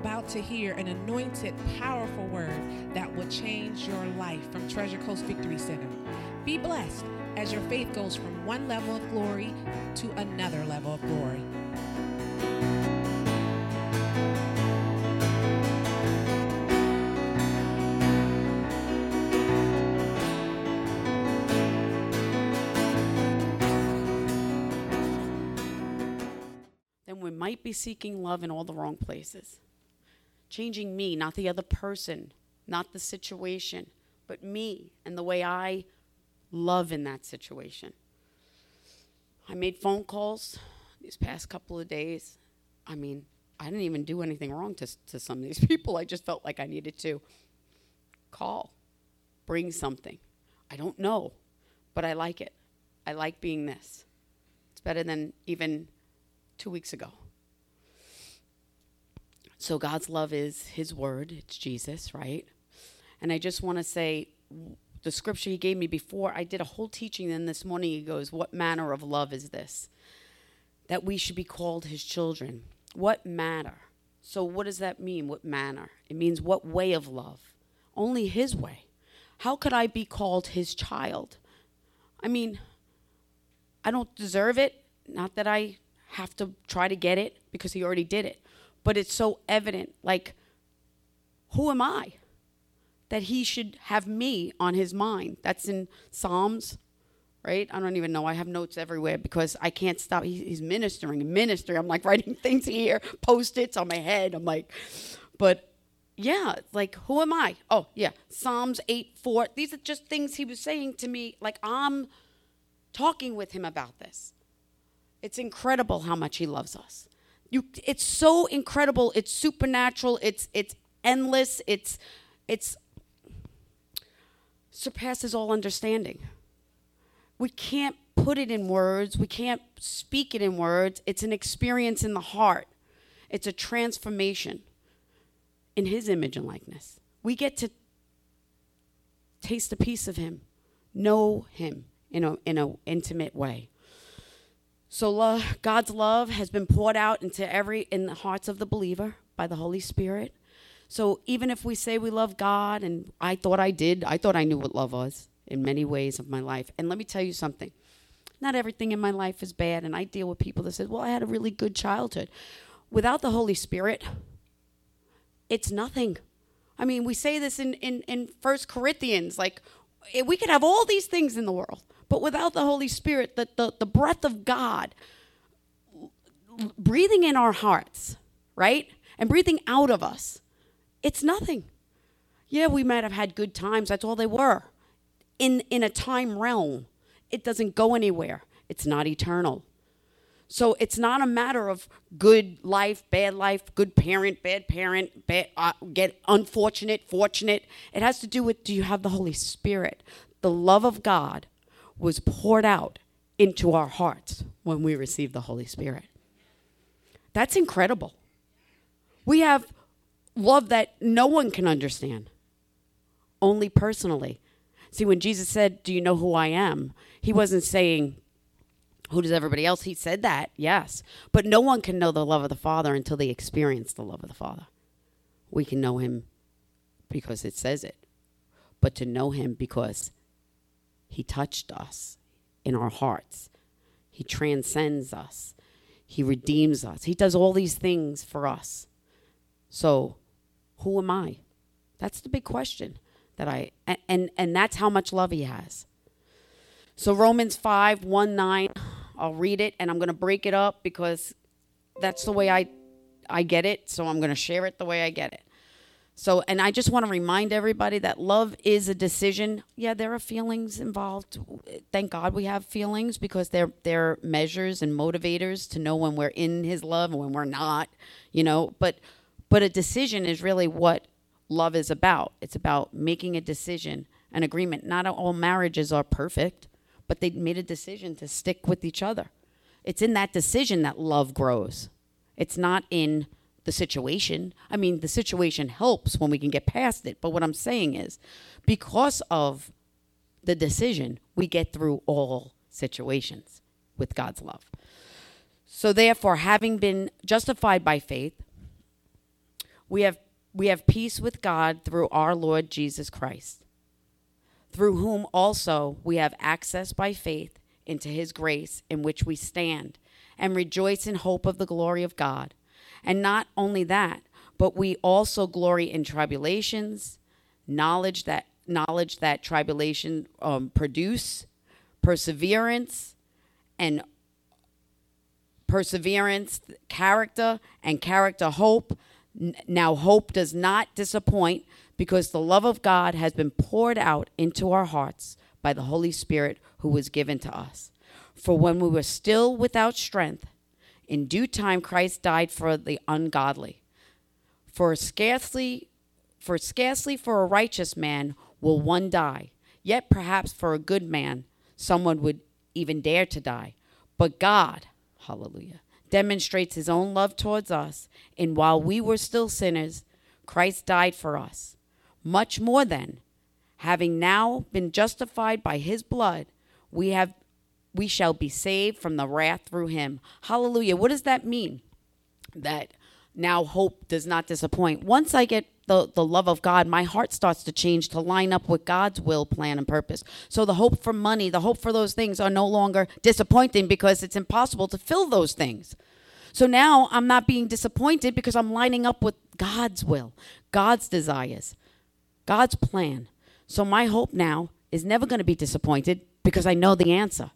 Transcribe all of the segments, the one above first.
about to hear an anointed, powerful word that will change your life from Treasure Coast Victory Center. Be blessed as your faith goes from one level of glory to another level of glory. then we might be seeking love in all the wrong places. Changing me, not the other person, not the situation, but me and the way I love in that situation. I made phone calls these past couple of days. I mean, I didn't even do anything wrong to, to some of these people. I just felt like I needed to call, bring something. I don't know, but I like it. I like being this. It's better than even two weeks ago. So God's love is His Word, it's Jesus, right? And I just want to say the scripture He gave me before, I did a whole teaching then this morning. He goes, What manner of love is this? That we should be called His children. What manner? So, what does that mean? What manner? It means what way of love? Only His way. How could I be called His child? I mean, I don't deserve it. Not that I have to try to get it because he already did it. But it's so evident. Like, who am I that he should have me on his mind? That's in Psalms, right? I don't even know. I have notes everywhere because I can't stop. he's ministering and ministering. I'm like writing things here, post its on my head. I'm like, but yeah, like, who am I? Oh, yeah. Psalms 8 4. These are just things he was saying to me. Like, I'm talking with him about this. It's incredible how much he loves us. You, it's so incredible. It's supernatural. It's it's endless. It's it's surpasses all understanding. We can't put it in words. We can't speak it in words. It's an experience in the heart. It's a transformation in his image and likeness. We get to taste a piece of him, know him in a in an intimate way. So God's love has been poured out into every in the hearts of the believer by the Holy Spirit. So even if we say we love God and I thought I did, I thought I knew what love was in many ways of my life. And let me tell you something. Not everything in my life is bad and I deal with people that said, "Well, I had a really good childhood." Without the Holy Spirit, it's nothing. I mean, we say this in in in 1 Corinthians like eh, we could have all these things in the world but without the Holy Spirit, the, the, the breath of God breathing in our hearts, right? And breathing out of us, it's nothing. Yeah, we might have had good times. That's all they were. In, in a time realm, it doesn't go anywhere, it's not eternal. So it's not a matter of good life, bad life, good parent, bad parent, bad, uh, get unfortunate, fortunate. It has to do with do you have the Holy Spirit, the love of God was poured out into our hearts when we received the Holy Spirit. That's incredible. We have love that no one can understand, only personally. See, when Jesus said, Do you know who I am? He wasn't saying, Who does everybody else? He said that, yes. But no one can know the love of the Father until they experience the love of the Father. We can know him because it says it, but to know him because he touched us in our hearts. He transcends us. He redeems us. He does all these things for us. So, who am I? That's the big question that I and and, and that's how much love he has. So Romans 5, 1, 9, I'll read it and I'm gonna break it up because that's the way I I get it. So I'm gonna share it the way I get it. So, and I just want to remind everybody that love is a decision. Yeah, there are feelings involved. Thank God we have feelings because they're they're measures and motivators to know when we're in His love and when we're not. You know, but but a decision is really what love is about. It's about making a decision, an agreement. Not all marriages are perfect, but they made a decision to stick with each other. It's in that decision that love grows. It's not in the situation. I mean, the situation helps when we can get past it. But what I'm saying is, because of the decision, we get through all situations with God's love. So, therefore, having been justified by faith, We have we have peace with God through our Lord Jesus Christ, through whom also we have access by faith into his grace in which we stand and rejoice in hope of the glory of God. And not only that, but we also glory in tribulations, knowledge that knowledge that tribulation um, produce perseverance and perseverance character and character hope. Now hope does not disappoint because the love of god has been poured out into our hearts by the holy spirit who was given to us. For when we were still without strength in due time christ died for the ungodly for scarcely for scarcely for a righteous man will one die. Yet perhaps for a good man, someone would even dare to die. But God, hallelujah, demonstrates his own love towards us. And while we were still sinners, Christ died for us. Much more then, having now been justified by his blood, we have we shall be saved from the wrath through him. Hallelujah. What does that mean? That now hope does not disappoint. Once I get the, the love of God, my heart starts to change to line up with God's will, plan, and purpose. So the hope for money, the hope for those things are no longer disappointing because it's impossible to fill those things. So now I'm not being disappointed because I'm lining up with God's will, God's desires, God's plan. So my hope now is never going to be disappointed because I know the answer.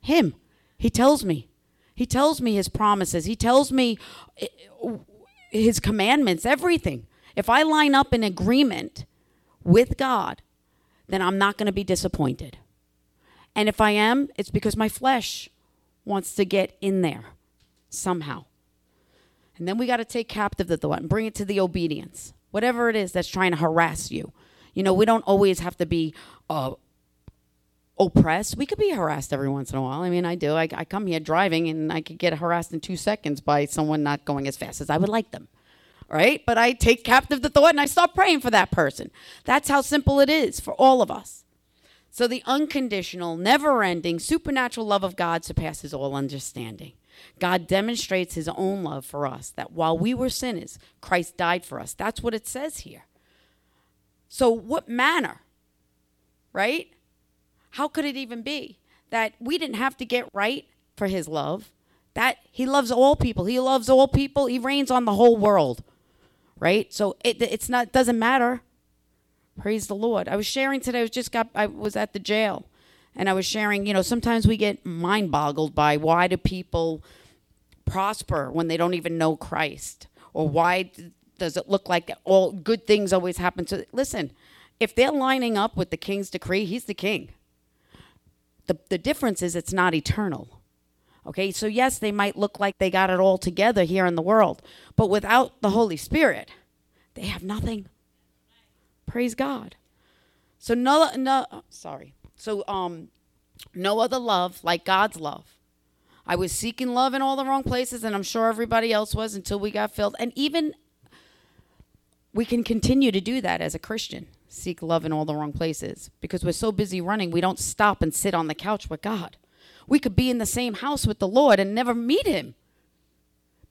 Him. He tells me. He tells me his promises. He tells me eh, his commandments, everything. If I line up in agreement with God, then I'm not going to be disappointed. And if I am, it's because my flesh wants to get in there somehow. And then we got to take captive the thought and bring it to the obedience, whatever it is that's trying to harass you. You know, we don't always have to be uh, oppressed. We could be harassed every once in a while. I mean, I do. I, I come here driving and I could get harassed in two seconds by someone not going as fast as I would like them. Right? But I take captive the thought and I start praying for that person. That's how simple it is for all of us. So the unconditional, never ending, supernatural love of God surpasses all understanding. God demonstrates his own love for us, that while we were sinners, Christ died for us. That's what it says here. So, what manner, right? How could it even be that we didn't have to get right for his love? That he loves all people. He loves all people. He reigns on the whole world. Right? So it it's not doesn't matter. Praise the Lord. I was sharing today, I was just got I was at the jail and I was sharing, you know, sometimes we get mind boggled by why do people prosper when they don't even know Christ? Or why does it look like all good things always happen to listen, if they're lining up with the king's decree, he's the king. The, the difference is it's not eternal. Okay, so yes, they might look like they got it all together here in the world, but without the Holy Spirit, they have nothing. Praise God. So no, no, sorry. So um, no other love like God's love. I was seeking love in all the wrong places, and I'm sure everybody else was until we got filled. And even we can continue to do that as a Christian seek love in all the wrong places because we're so busy running, we don't stop and sit on the couch with God. We could be in the same house with the Lord and never meet Him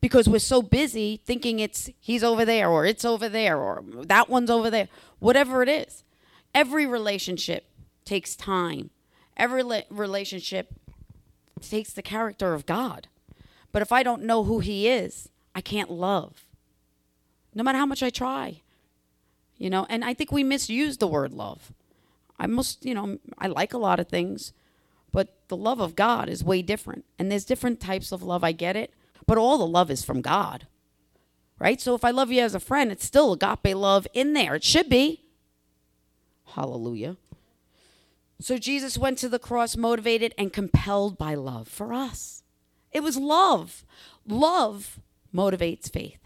because we're so busy thinking it's He's over there or it's over there or that one's over there, whatever it is. Every relationship takes time, every relationship takes the character of God. But if I don't know who He is, I can't love. No matter how much I try you know? And i think we misuse the word love. I must you know i like a lot of things but the love of god is way different. And there's different types of love i get it but all the love is from god right? So if i love you as a friend it's still agape love in there. It should be. Hallelujah. So jesus went to the cross motivated and compelled by love for us. It was love. Love motivates faith.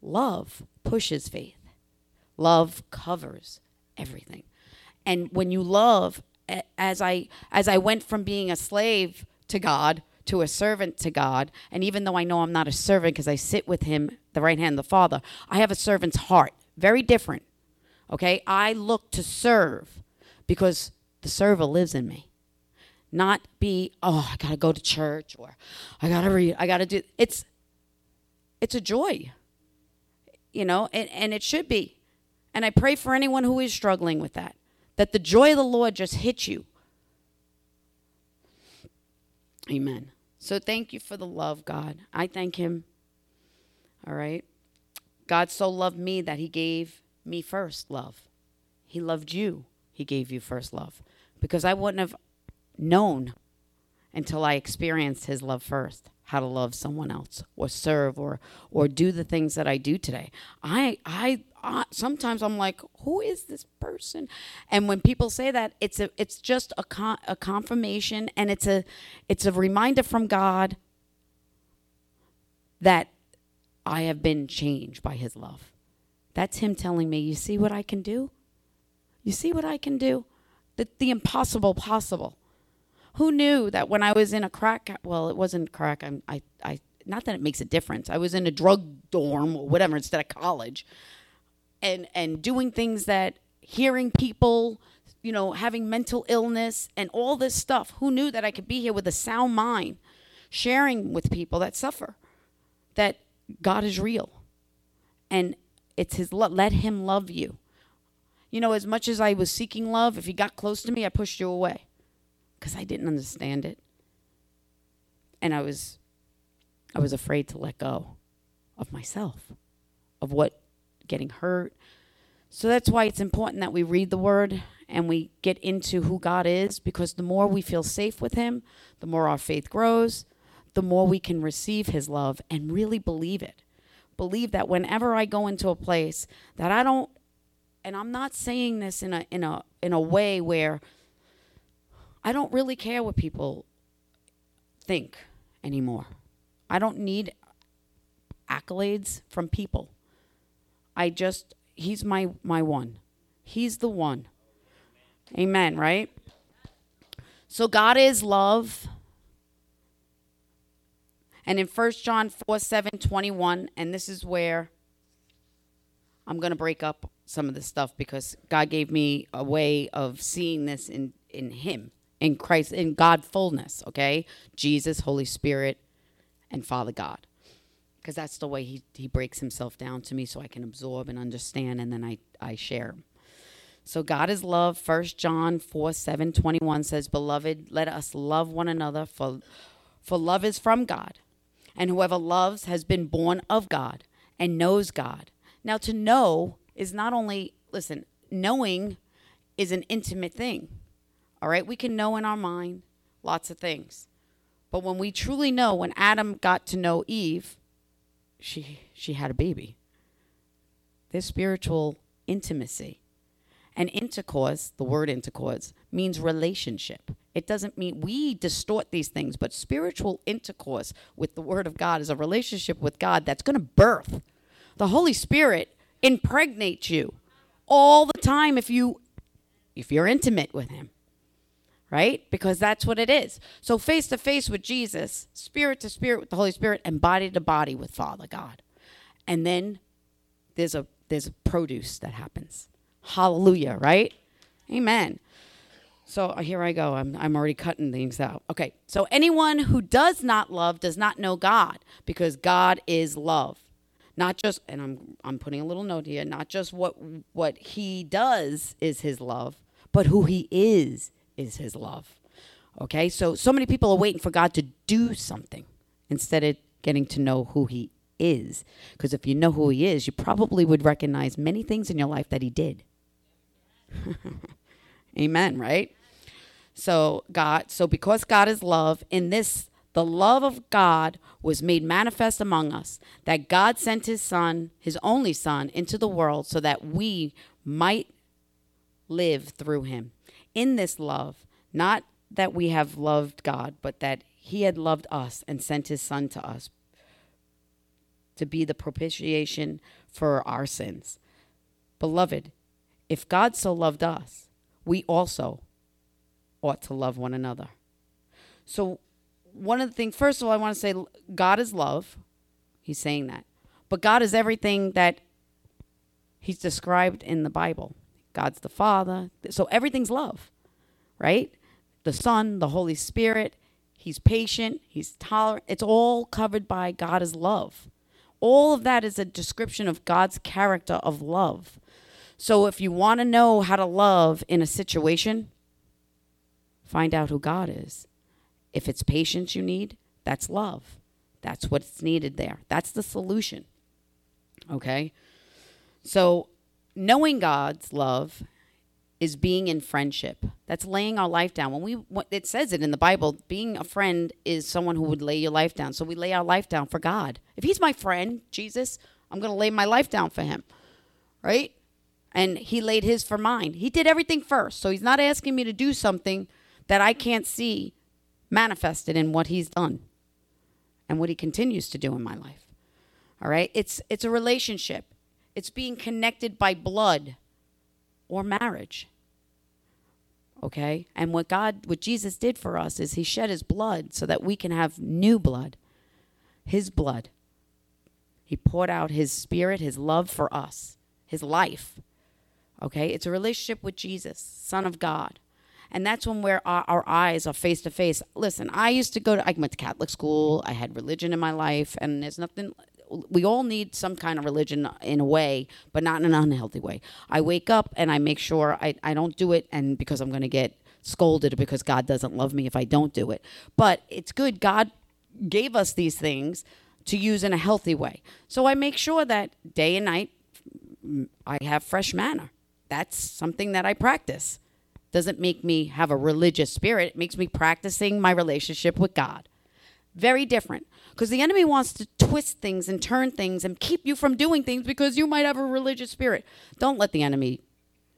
Love pushes faith Love covers everything. And when you love, as I as I went from being a slave to God to a servant to God, and even though I know I'm not a servant because I sit with Him, the right hand of the Father, I have a servant's heart. Very different. Okay, I look to serve because the server lives in me. Not be oh I gotta go to church or I gotta read I gotta do it's it's a joy you know, and, and it should be. And I pray for anyone who is struggling with that, that the joy of the Lord just hits you. Amen. So thank you for the love, God. I thank Him. All right. God so loved me that He gave me first love. He loved you. He gave you first love. Because I wouldn't have known until I experienced His love first how to love someone else or serve or or do the things that I do today. I I, I sometimes I'm like, who is this person? And when people say that, it's a it's just a con, a confirmation and it's a it's a reminder from God that I have been changed by his love. That's him telling me, you see what I can do? You see what I can do? The the impossible possible who knew that when I was in a crack, well, it wasn't crack. I'm, I, I, not that it makes a difference. I was in a drug dorm or whatever instead of college, and and doing things that hearing people, you know, having mental illness and all this stuff. Who knew that I could be here with a sound mind, sharing with people that suffer, that God is real, and it's His. Let Him love you. You know, as much as I was seeking love, if you got close to me, I pushed you away because I didn't understand it. And I was I was afraid to let go of myself, of what getting hurt. So that's why it's important that we read the word and we get into who God is because the more we feel safe with him, the more our faith grows, the more we can receive his love and really believe it. Believe that whenever I go into a place that I don't and I'm not saying this in a in a in a way where I don't really care what people think anymore. I don't need accolades from people. I just he's my my one. He's the one. Amen, right? So God is love. And in 1 John 4 7 21, and this is where I'm going to break up some of this stuff because God gave me a way of seeing this in, in Him in Christ, in God fullness, okay? Jesus, Holy Spirit, and Father God. Because that's the way he, he breaks himself down to me so I can absorb and understand and then I, I share. So God is love. First John 4 7 21 says, Beloved, let us love one another, for, for love is from God. And whoever loves has been born of God and knows God. Now, to know is not only, listen, knowing is an intimate thing. All right, we can know in our mind lots of things. But when we truly know, when Adam got to know Eve, she she had a baby. This spiritual intimacy. And intercourse, the word intercourse, means relationship. It doesn't mean we distort these things, but spiritual intercourse with the word of God is a relationship with God that's going to birth. The Holy Spirit impregnates you all the time if you if you're intimate with him right? Because that's what it is. So face to face with Jesus, spirit to spirit with the Holy Spirit, and body to body with Father God. And then there's a there's a produce that happens. Hallelujah, right? Amen. So uh, here I go. I'm, I'm already cutting things out. Okay. So anyone who does not love does not know God because God is love. Not just, and I'm, I'm putting a little note here, not just what, what he does is his love, but who he is is his love. Okay? So so many people are waiting for God to do something instead of getting to know who he is. Because if you know who he is, you probably would recognize many things in your life that he did. Amen, right? So God, so because God is love, in this the love of God was made manifest among us, that God sent his son, his only son, into the world so that we might live through him in this love, not that we have loved God, but that He had loved us and sent His Son to us to be the propitiation for our sins. Beloved, if God so loved us, we also ought to love one another. So, one of the things, first of all, I want to say God is love. He's saying that. But God is everything that He's described in the Bible. God's the Father. So everything's love, right? The Son, the Holy Spirit. He's patient. He's tolerant. It's all covered by God as love. All of that is a description of God's character of love. So if you want to know how to love in a situation, find out who God is. If it's patience you need, that's love. That's what's needed there. That's the solution. Okay? So knowing God's love is being in friendship. That's laying our life down. When we it says it in the Bible, being a friend is someone who would lay your life down. So we lay our life down for God. If he's my friend, Jesus, I'm going to lay my life down for him. Right? And he laid his for mine. He did everything first. So he's not asking me to do something that I can't see manifested in what he's done and what he continues to do in my life. All right? It's it's a relationship. It's being connected by blood or marriage. Okay? And what God what Jesus did for us is he shed his blood so that we can have new blood. His blood. He poured out his spirit, his love for us, his life. Okay? It's a relationship with Jesus, Son of God. And that's when we're, our, our eyes are face to face. Listen, I used to go to, I went to Catholic school, I had religion in my life, and there's nothing, we all need some kind of religion in a way, but not in an unhealthy way. I wake up and I make sure I, I don't do it, and because I'm going to get scolded because God doesn't love me if I don't do it. But it's good. God gave us these things to use in a healthy way. So I make sure that day and night mm, I have fresh manna. That's something that I practice. Doesn't make me have a religious spirit, it makes me practicing my relationship with God. Very different. Because the enemy wants to twist things and turn things and keep you from doing things because you might have a religious spirit. Don't let the enemy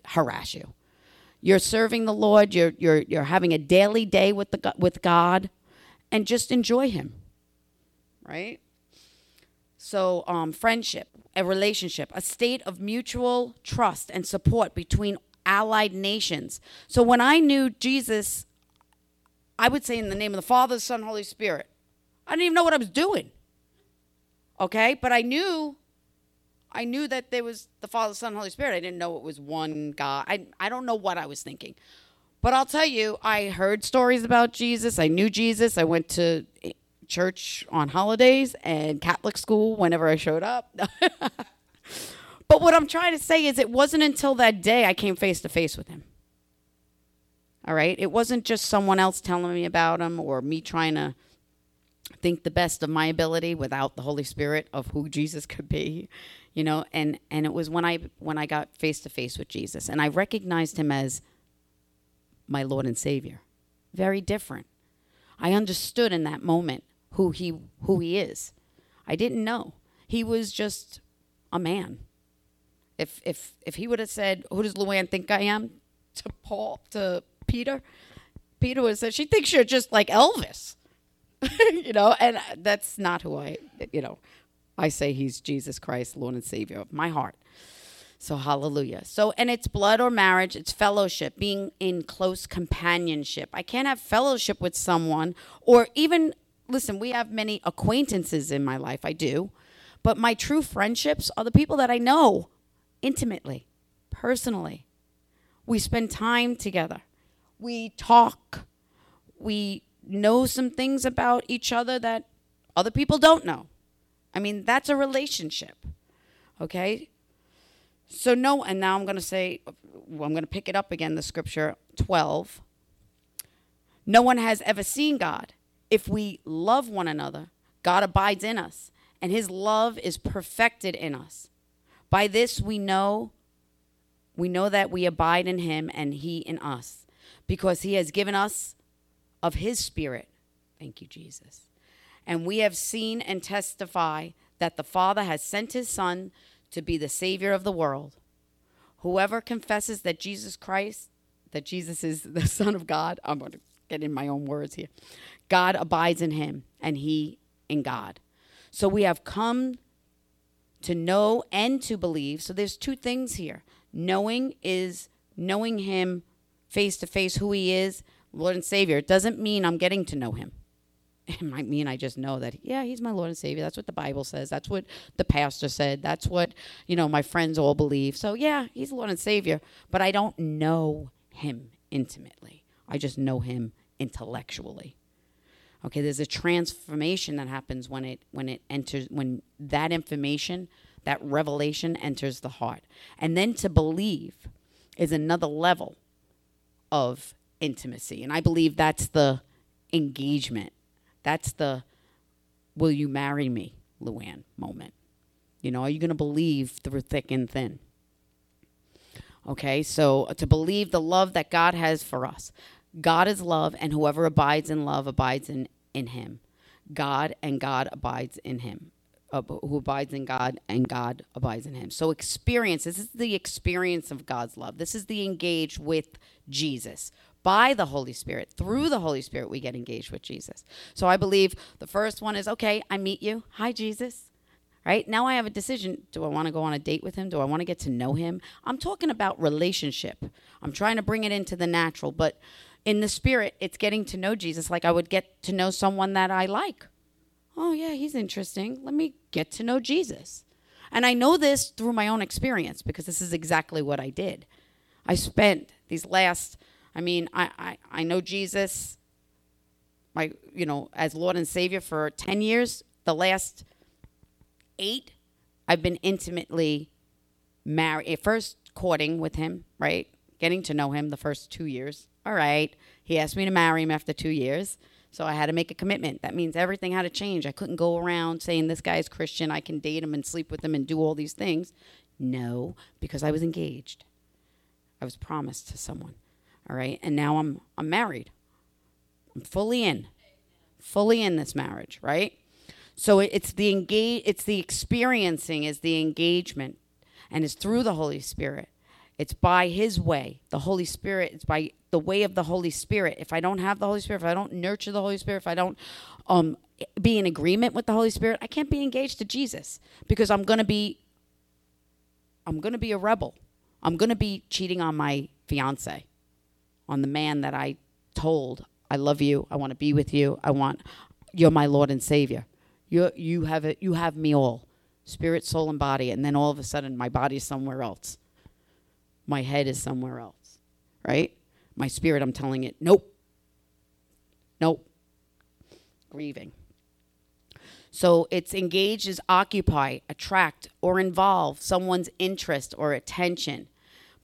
harass you. You're serving the Lord, you're, you're, you're having a daily day with, the, with God, and just enjoy Him. Right? So, um, friendship, a relationship, a state of mutual trust and support between allied nations. So, when I knew Jesus, I would say in the name of the Father, Son, Holy Spirit. I didn't even know what I was doing. Okay? But I knew I knew that there was the Father, Son, Holy Spirit. I didn't know it was one God. I I don't know what I was thinking. But I'll tell you, I heard stories about Jesus. I knew Jesus. I went to eh, church on holidays and Catholic school whenever I showed up. but what I'm trying to say is it wasn't until that day I came face to face with him. All right? It wasn't just someone else telling me about him or me trying to think the best of my ability without the Holy Spirit of who Jesus could be, you know. And and it was when I when I got face to face with Jesus and I recognized him as my Lord and Savior. Very different. I understood in that moment who he who he is. I didn't know. He was just a man. If if if he would have said, "Who does LouAnn think I am?" to Paul to Peter, Peter would have said, "She thinks you're just like Elvis." you know, and that's not who I, you know, I say he's Jesus Christ, Lord and Savior of my heart. So hallelujah. So and it's blood or marriage, it's fellowship, being in close companionship. I can't have fellowship with someone or even listen, we have many acquaintances in my life, I do. But my true friendships are the people that I know intimately, personally. We spend time together. We talk. We know some things about each other that other people don't know. I mean, that's a relationship. Okay? So, no, and now I'm going to say, well, I'm going to pick it up again, the scripture 12. No one has ever seen God. If we love one another, God abides in us, and his love is perfected in us. By this we know we know that we abide in him and he in us, because he has given us of his spirit. Thank you, Jesus. And we have seen and testify that the Father has sent his Son to be the Savior of the world. Whoever confesses that Jesus Christ, that Jesus is the Son of God, I'm going to get in my own words here. God abides in him and he in God. So we have come to know and to believe. So there's two things here. Knowing is knowing him face to face, who he is, Lord and Savior. Doesn't mean I'm getting to know him. It might mean I just know that, yeah, he's my Lord and Savior. That's what the Bible says. That's what the pastor said. That's what, you know, my friends all believe. So, yeah, he's Lord and Savior, but I don't know him intimately. I just know him intellectually. Okay, there's a transformation that happens when it when it enters when that information, that revelation enters the heart. And then to believe is another level of intimacy. And I believe that's the engagement. That's the will you marry me, LouAnn moment. You know, are you going to believe through thick and thin? Okay, so to believe the love that God has for us. God is love, and whoever abides in love abides in, in him. God and God abides in him. Uh, who abides in God and God abides in him. So, experience this is the experience of God's love. This is the engage with Jesus. By the Holy Spirit, through the Holy Spirit, we get engaged with Jesus. So, I believe the first one is okay, I meet you. Hi, Jesus. Right now, I have a decision. Do I want to go on a date with him? Do I want to get to know him? I'm talking about relationship. I'm trying to bring it into the natural, but in the spirit, it's getting to know Jesus like I would get to know someone that I like. Oh, yeah, he's interesting. Let me get to know Jesus. And I know this through my own experience because this is exactly what I did. I spent these last, I mean, I, I, I know Jesus, my, you know, as Lord and Savior for 10 years. The last eight, I've been intimately married, eh, first courting with him, right? Getting to know him the first two years all right. He asked me to marry him after two years. So I had to make a commitment. That means everything had to change. I couldn't go around saying this guy is Christian. I can date him and sleep with him and do all these things. No, because I was engaged. I was promised to someone. All right. And now I'm I'm married. I'm fully in. Fully in this marriage, right? So it's the engage it's the experiencing is the engagement and it's through the Holy Spirit. It's by his way. The Holy Spirit, it's by the way of the Holy Spirit. If I don't have the Holy Spirit, if I don't nurture the Holy Spirit, if I don't um, be in agreement with the Holy Spirit, I can't be engaged to Jesus because I'm going to be I'm going to be a rebel. I'm going to be cheating on my fiance, on the man that I told I love you, I want to be with you, I want you're my Lord and Savior. You you have it you have me all. Spirit, soul and body and then all of a sudden my body's somewhere else my head is somewhere else, right? My spirit, I'm telling it, nope, nope, grieving. So it's engage is occupy, attract, or involve someone's interest or attention,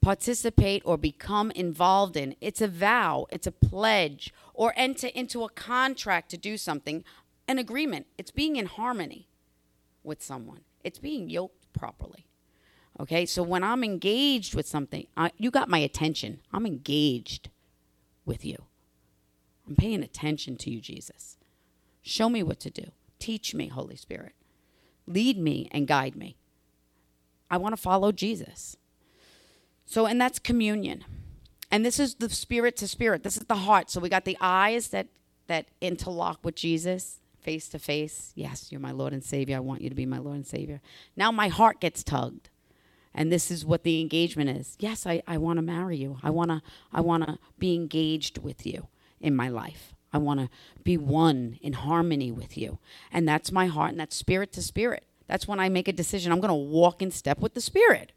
participate or become involved in. It's a vow, it's a pledge, or enter into a contract to do something, an agreement. It's being in harmony with someone, it's being yoked properly. Okay, so when I'm engaged with something, I, you got my attention. I'm engaged with you. I'm paying attention to you, Jesus. Show me what to do. Teach me, Holy Spirit. Lead me and guide me. I want to follow Jesus. So, and that's communion. And this is the spirit to spirit. This is the heart. So we got the eyes that that interlock with Jesus face to face. Yes, you're my Lord and Savior. I want you to be my Lord and Savior. Now my heart gets tugged and this is what the engagement is yes i, I want to marry you i want to i want to be engaged with you in my life i want to be one in harmony with you and that's my heart and that's spirit to spirit that's when i make a decision i'm to walk in step with the spirit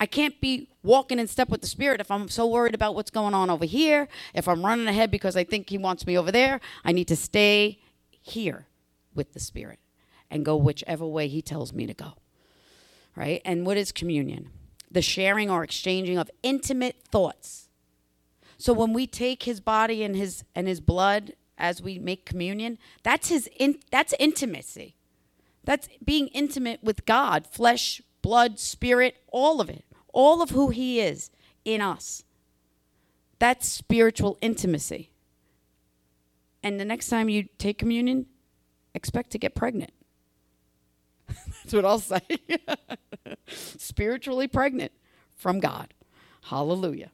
I can't be walking in step with the Spirit if I'm so worried about what's going on over here. If I'm running ahead because I think He wants me over there, I need to stay here with the Spirit and go whichever way He tells me to go right? And what is communion? The sharing or exchanging of intimate thoughts. So when we take his body and his and his blood as we make communion, that's his in, that's intimacy. That's being intimate with God, flesh, blood, spirit, all of it. All of who he is in us. That's spiritual intimacy. And the next time you take communion, expect to get pregnant. That's what I'll say. Spiritually pregnant from God. Hallelujah.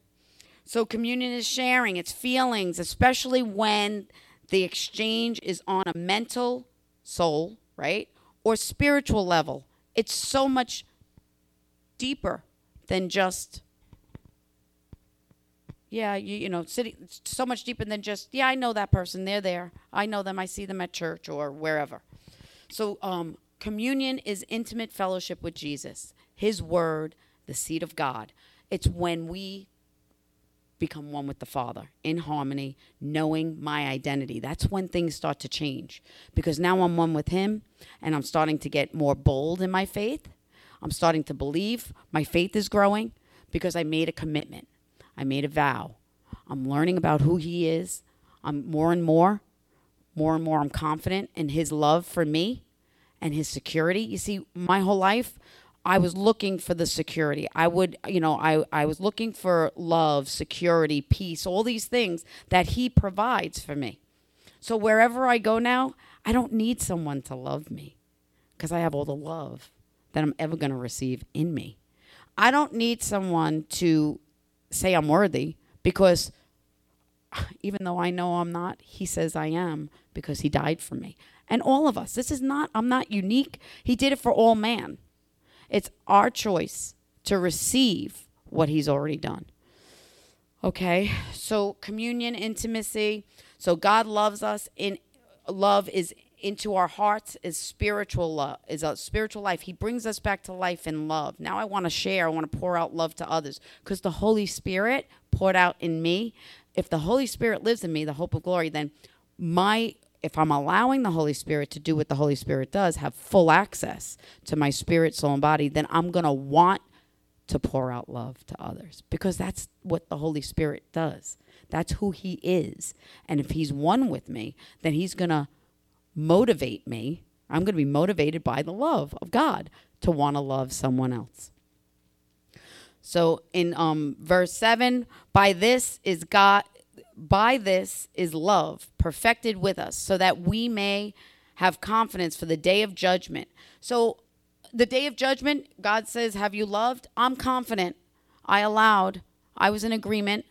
So, communion is sharing, it's feelings, especially when the exchange is on a mental, soul, right? Or spiritual level. It's so much deeper than just yeah, you, you know, sitting so much deeper than just, yeah, I know that person. They're there. I know them. I see them at church or wherever. So, um, Communion is intimate fellowship with Jesus, His Word, the seed of God. It's when we become one with the Father in harmony, knowing my identity. That's when things start to change because now I'm one with Him and I'm starting to get more bold in my faith. I'm starting to believe my faith is growing because I made a commitment, I made a vow. I'm learning about who He is. I'm more and more, more and more, I'm confident in His love for me and His security. You see, my whole life, I was looking for the security. I would, you know, I, I was looking for love, security, peace, all these things that He provides for me. So wherever I go now, I don't need someone to love me because I have all the love that I'm ever going to receive in me. I don't need someone to say I'm worthy because even though I know I'm not, He says I am because He died for me. And all of us, this is not, I'm not unique. He did it for all man. It's our choice to receive what he's already done. Okay, so communion, intimacy. So God loves us. In love is into our hearts is spiritual love is a spiritual life. He brings us back to life in love. Now I want to share. I want to pour out love to others because the Holy Spirit poured out in me. If the Holy Spirit lives in me, the hope of glory, then my if I'm allowing the Holy Spirit to do what the Holy Spirit does, have full access to my spirit, soul, and body, then I'm going to want to pour out love to others because that's what the Holy Spirit does. That's who He is. And if He's one with me, then He's going to motivate me. I'm going to be motivated by the love of God to want to love someone else. So in um, verse 7, by this is God by this is love perfected with us so that we may have confidence for the day of judgment. So, the day of judgment, God says, Have you loved? I'm confident. I allowed. I was in agreement.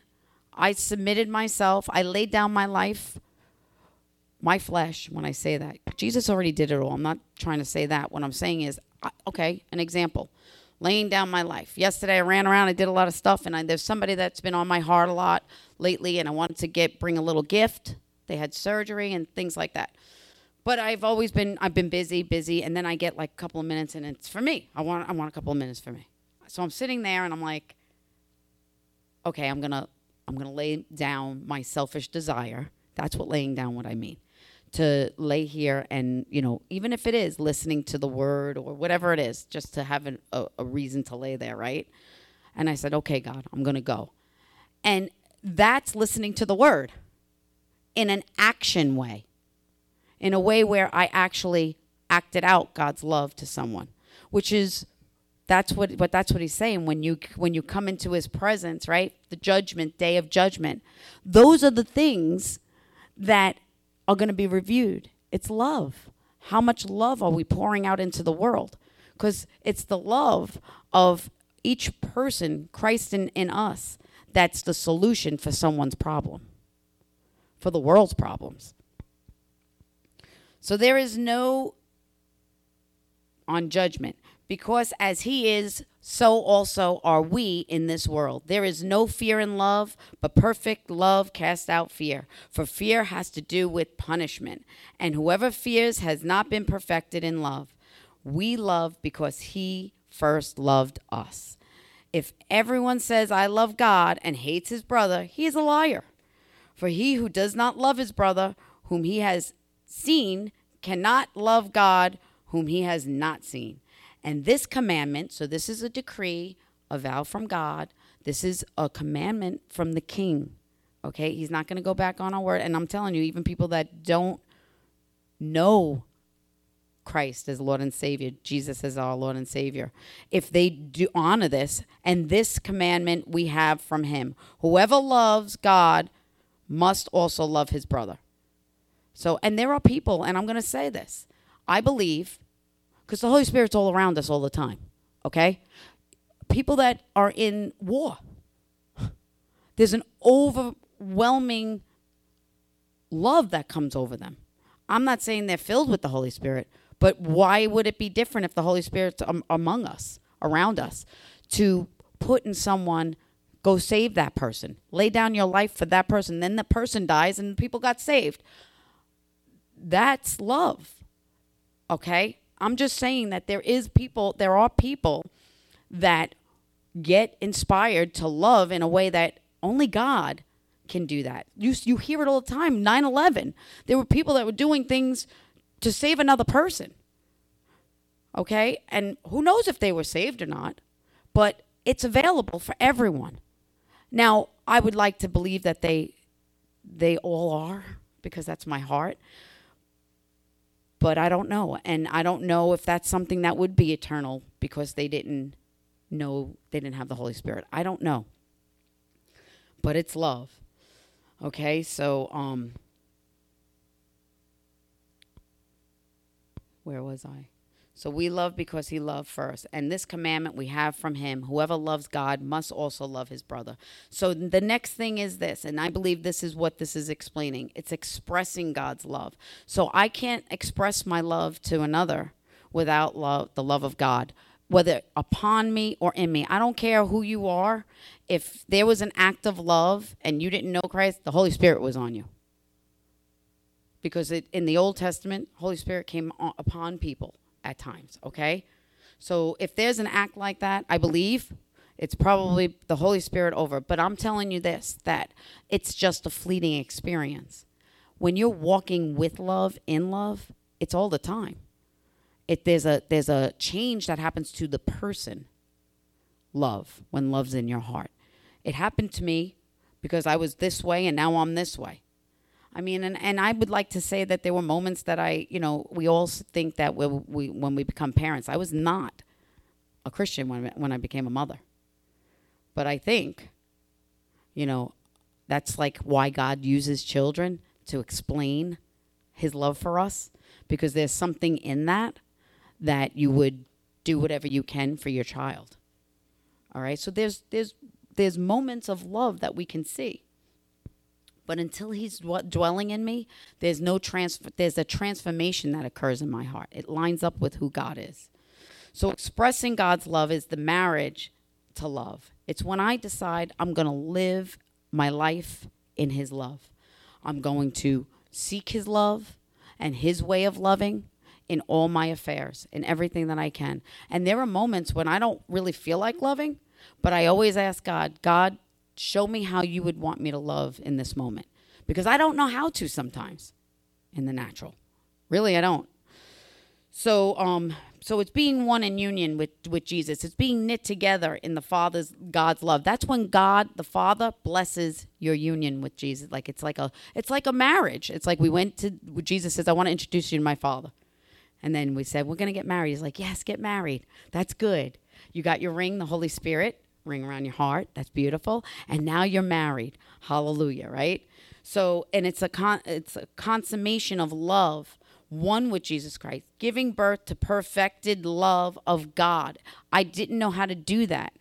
I submitted myself. I laid down my life, my flesh, when I say that. Jesus already did it all. I'm not trying to say that. What I'm saying is, okay, an example laying down my life. Yesterday I ran around, I did a lot of stuff, and I, there's somebody that's been on my heart a lot lately, and I wanted to get bring a little gift. They had surgery and things like that. But I've always been I've been busy, busy, and then I get like a couple of minutes, and it's for me. I want I want a couple of minutes for me. So I'm sitting there, and I'm like, okay, I'm gonna I'm gonna lay down my selfish desire. That's what laying down what I mean to lay here and you know even if it is listening to the word or whatever it is just to have an, a, a reason to lay there right? And i said okay god i'm going to go. And that's listening to the word in an action way in a way where i actually acted out god's love to someone which is that's what but that's what he's saying. When you when you come into his presence right the judgment day of judgment those are the things that are going to be reviewed. It's love. How much love are we pouring out into the world? Because it's the love of each person, Christ in, in us, that's the solution for someone's problem, for the world's problems. So there is no on judgment because as he is, so also are we in this world. There is no fear in love, but perfect love casts out fear. For fear has to do with punishment, and whoever fears has not been perfected in love. We love because he first loved us. If everyone says, I love God, and hates his brother, he is a liar. For he who does not love his brother, whom he has seen, cannot love God, whom he has not seen. And this commandment, so this is a decree, a vow from God. This is a commandment from the king. Okay? He's not going to go back on our word. And I'm telling you, even people that don't know Christ as Lord and Savior, Jesus as our Lord and Savior, if they do honor this, and this commandment we have from him whoever loves God must also love his brother. So, and there are people, and I'm going to say this I believe because the Holy Spirit's all around us all the time, okay? People that are in war, there's an overwhelming love that comes over them. I'm not saying they're filled with the Holy Spirit, but why would it be different if the Holy Spirit's um, among us, around us, to put in someone, go save that person, lay down your life for that person, then the person dies and people got saved? That's love, okay? I'm just saying that there is people, there are people that get inspired to love in a way that Only God can do that. You you hear it all the time. 9/11. There were people that were doing things to save another person. Okay? And who knows if they were saved or not, but it's available for everyone. Now, I would like to believe that they they all are because that's my heart. But I don't know. And I don't know if that's something that would be eternal because they didn't know they didn't have the Holy Spirit. I don't know. But it's love. Okay? So um where was I? So we love because he loved first. And this commandment we have from him whoever loves God must also love his brother. So the next thing is this, and I believe this is what this is explaining it's expressing God's love. So I can't express my love to another without love, the love of God, whether upon me or in me. I don't care who you are. If there was an act of love and you didn't know Christ, the Holy Spirit was on you. Because it, in the Old Testament, Holy Spirit came upon people at times, okay? So if there's an act like that, I believe it's probably the Holy Spirit over. But I'm telling you this that it's just a fleeting experience. When you're walking with love, in love, it's all the time. It, there's a there's a change that happens to the person love when love's in your heart it happened to me because i was this way and now i'm this way I mean, and, and I would like to say that there were moments that I, you know, we all think that we, we when we become parents, I was not a Christian when, when I became a mother. But I think, you know, that's like why God uses children to explain his love for us because there's something in that that you would do whatever you can for your child. All right? So there's there's there's moments of love that we can see. But until he's dwelling in me, there's no transfer. There's a transformation that occurs in my heart. It lines up with who God is. So expressing God's love is the marriage to love. It's when I decide I'm going to live my life in his love. I'm going to seek his love and his way of loving in all my affairs, in everything that I can. And there are moments when I don't really feel like loving, but I always ask God, God, show me how you would want me to love in this moment because I don't know how to sometimes in the natural. Really, I don't. So, um, so it's being one in union with with Jesus. It's being knit together in the Father's God's love. That's when God, the Father, blesses your union with Jesus. Like it's like a it's like a marriage. It's like we went to Jesus says, "I want to introduce you to my Father," and then we said, "We're going to get married." He's like, "Yes, get married. That's good. You got your ring, the Holy Spirit." Ring around your heart. That's beautiful. And now you're married. Hallelujah, right? So, and it's a con- it's a consummation of love, one with Jesus Christ, giving birth to perfected love of God. I didn't know how to do that.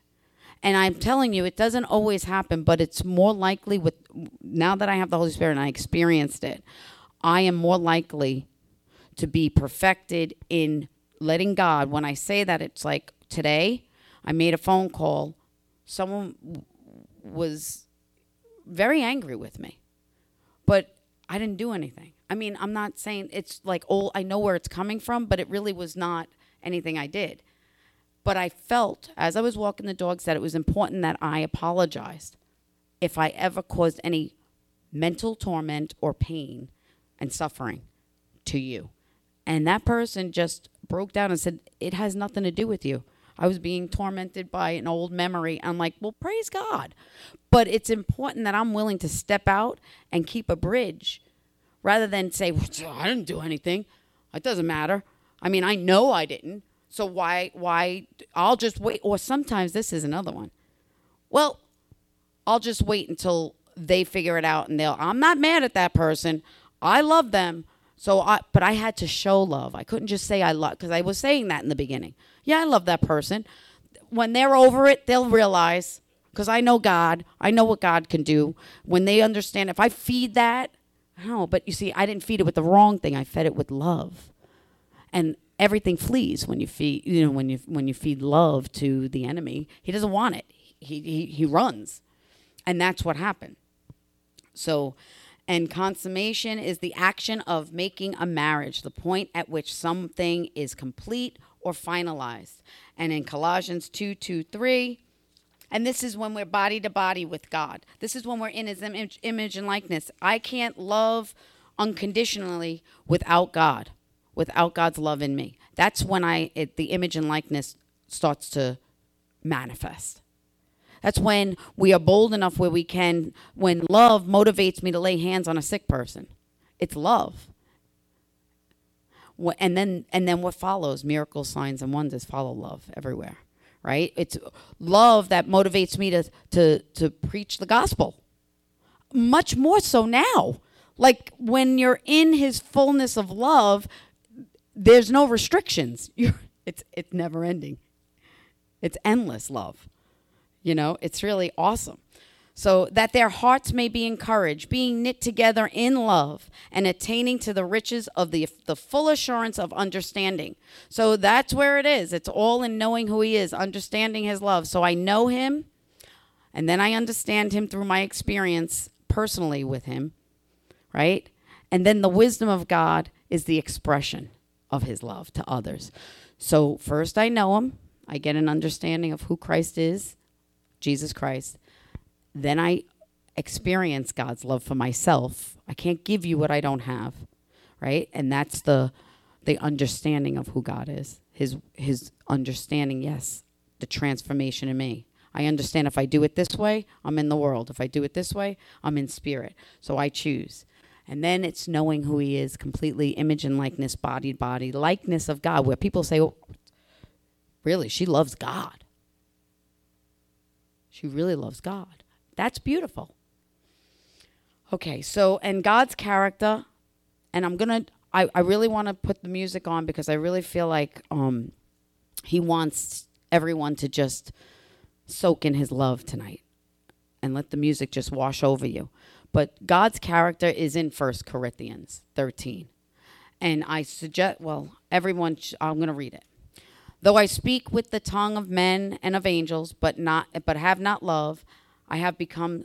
And I'm telling you, it doesn't always happen, but it's more likely with now that I have the Holy Spirit and I experienced it, I am more likely to be perfected in letting God. When I say that, it's like today I made a phone call someone was very angry with me, but I didn't do anything. I mean, I'm not saying it's like, oh, I know where it's coming from, but it really was not anything I did. But I felt as I was walking the dogs that it was important that I apologized if I ever caused any mental torment or pain and suffering to you. And that person just broke down and said, It has nothing to do with you. I was being tormented by an old memory. I'm like, well, praise God. But it's important that I'm willing to step out and keep a bridge rather than say, well, I didn't do anything. It doesn't matter. I mean, I know I didn't. So why, why, I'll just wait. Or sometimes this is another one. Well, I'll just wait until they figure it out and they'll, I'm not mad at that person. I love them. So I, but I had to show love. I couldn't just say I love, because I was saying that in the beginning. Yeah, I love that person. When they're over it, they'll realize because I know God. I know what God can do. When they understand, if I feed that, no, but you see, I didn't feed it with the wrong thing. I fed it with love, and everything flees when you feed. You know, when you when you feed love to the enemy, he doesn't want it. He he he runs, and that's what happened. So. And consummation is the action of making a marriage, the point at which something is complete or finalized. And in Colossians 2 2 3, And this is when we're body to body with God. This is when we're in his image, image and likeness. I can't love unconditionally without God, without God's love in me. That's when I it, the image and likeness starts to manifest. That's when we are bold enough where we can when love motivates me to lay hands on a sick person. It's love. And then and then what follows? Miracles, signs and wonders follow love everywhere right? It's love that motivates me to to to preach the gospel. Much more so now. Like when you're in his fullness of love, there's no restrictions. You're, it's it's never ending. It's endless love. You know, it's really awesome so that their hearts may be encouraged, being knit together in love and attaining to the riches of the, the full assurance of understanding. So that's where it is. It's all in knowing who He is, understanding His love. So I know Him, and then I understand Him through my experience personally with Him, right? And then the wisdom of God is the expression of His love to others. So first I know Him, I get an understanding of who Christ is, Jesus Christ then I experience God's love for myself. I can't give you what I don't have, right? And that's the the understanding of who God is. His his understanding, yes, the transformation in me. I understand if I do it this way, I'm in the world. If I do it this way, I'm in spirit. So I choose. And then it's knowing who he is, completely image and likeness, body body, likeness of God, where people say, oh, really, she loves God. She really loves God. That's beautiful. Okay, so and God's character, and I'm gonna I, I really want to put the music on because I really feel like um he wants everyone to just soak in his love tonight and let the music just wash over you. But God's character is in First Corinthians 13. And I suggest, well, everyone, sh- I'm going to read it. Though I speak with the tongue of men and of angels, but not, but have not love, I have become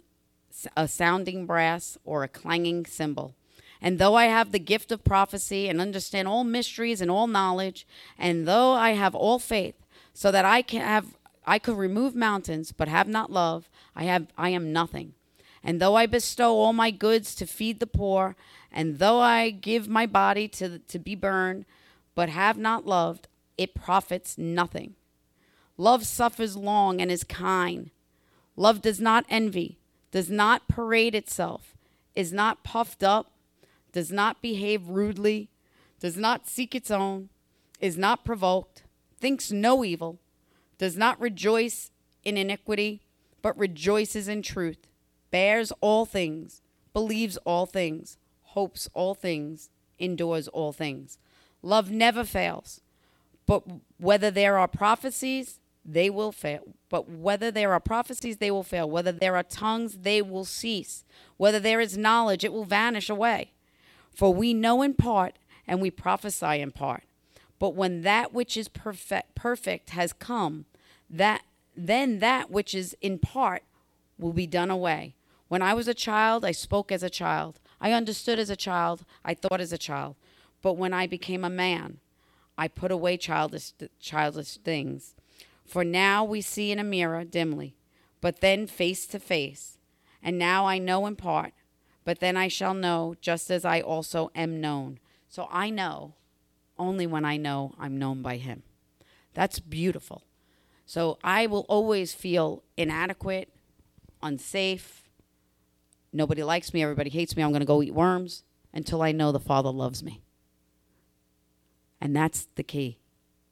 a sounding brass or a clanging cymbal. And though I have the gift of prophecy and understand all mysteries and all knowledge, and though I have all faith, so that I can have I could remove mountains, but have not love, I have I am nothing. And though I bestow all my goods to feed the poor, and though I give my body to, to be burned, but have not loved, it profits nothing. Love suffers long and is kind. Love does not envy, does not parade itself, is not puffed up, does not behave rudely, does not seek its own, is not provoked, thinks no evil, does not rejoice in iniquity, but rejoices in truth, bears all things, believes all things, hopes all things, endures all things. Love never fails. But whether there are prophecies, they will fail. But whether there are prophecies, they will fail. Whether there are tongues, they will cease. Whether there is knowledge, it will vanish away. For we know in part, and we prophesy in part. But when that which is perfect, perfect has come, that then that which is in part will be done away. When I was a child, I spoke as a child. I understood as a child. I thought as a child. But when I became a man, I put away childish, childish things. For now we see in a mirror dimly, but then face to face. And now I know in part, but then I shall know just as I also am known. So I know only when I know I'm known by Him. That's beautiful. So I will always feel inadequate, unsafe. Nobody likes me, everybody hates me. I'm going to go eat worms until I know the Father loves me. And that's the key.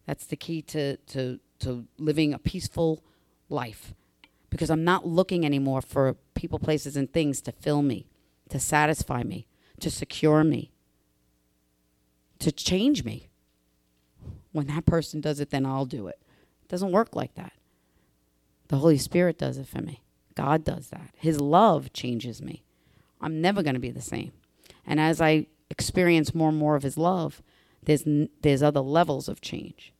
That's the key to, to to living a peaceful life because I'm not looking anymore for people, places, and things to fill me, to satisfy me, to secure me, to change me. When that person does it, then I'll do it. It doesn't work like that. The Holy Spirit does it for me. God does that. His love changes me. I'm never going to be the same. And as I experience more and more of His love, there's, there's other levels of change.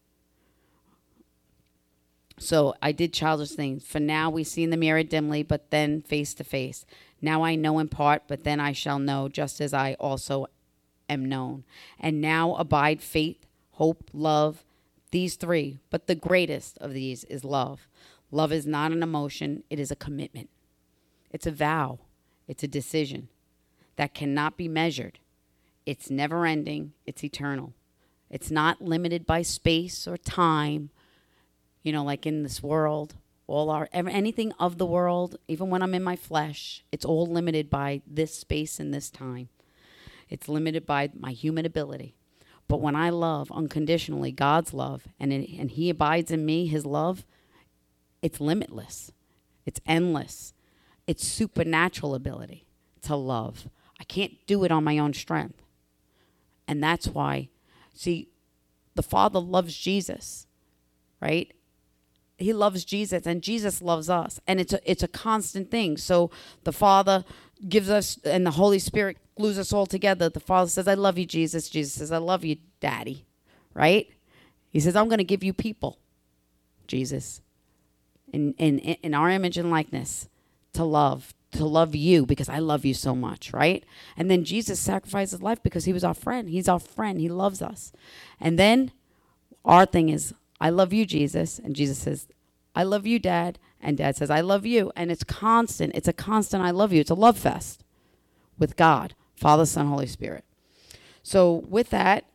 So I did childish things. For now we see in the mirror dimly, but then face to face. Now I know in part, but then I shall know, just as I also am known. And now abide faith, hope, love, these three. But the greatest of these is love. Love is not an emotion, it is a commitment. It's a vow, it's a decision that cannot be measured. It's never ending, it's eternal. It's not limited by space or time, you know, like in this world. All our anything of the world, even when I'm in my flesh, it's all limited by this space and this time. It's limited by my human ability. But when I love unconditionally, God's love, and, it, and He abides in me, His love, it's limitless, it's endless, it's supernatural ability to love. I can't do it on my own strength. And that's why, see, the Father loves Jesus, right? He loves Jesus and Jesus loves us. And it's a, it's a constant thing. So the Father gives us, and the Holy Spirit glues us all together. The Father says, I love you, Jesus. Jesus says, I love you, Daddy, right? He says, I'm going to give you people, Jesus, in, in, in our image and likeness to love, to love you because I love you so much, right? And then Jesus sacrificed his life because he was our friend. He's our friend. He loves us. And then our thing is, I love you, Jesus. And Jesus says, I love you, Dad. And Dad says, I love you. And it's constant. It's a constant I love you. It's a love fest with God, Father, Son, Holy Spirit. So with that,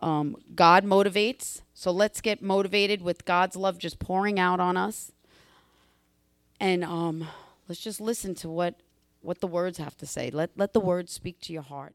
um, God motivates. So let's get motivated with God's love just pouring out on us. And um, let's just listen to what what the words have to say. Let let the words speak to your heart.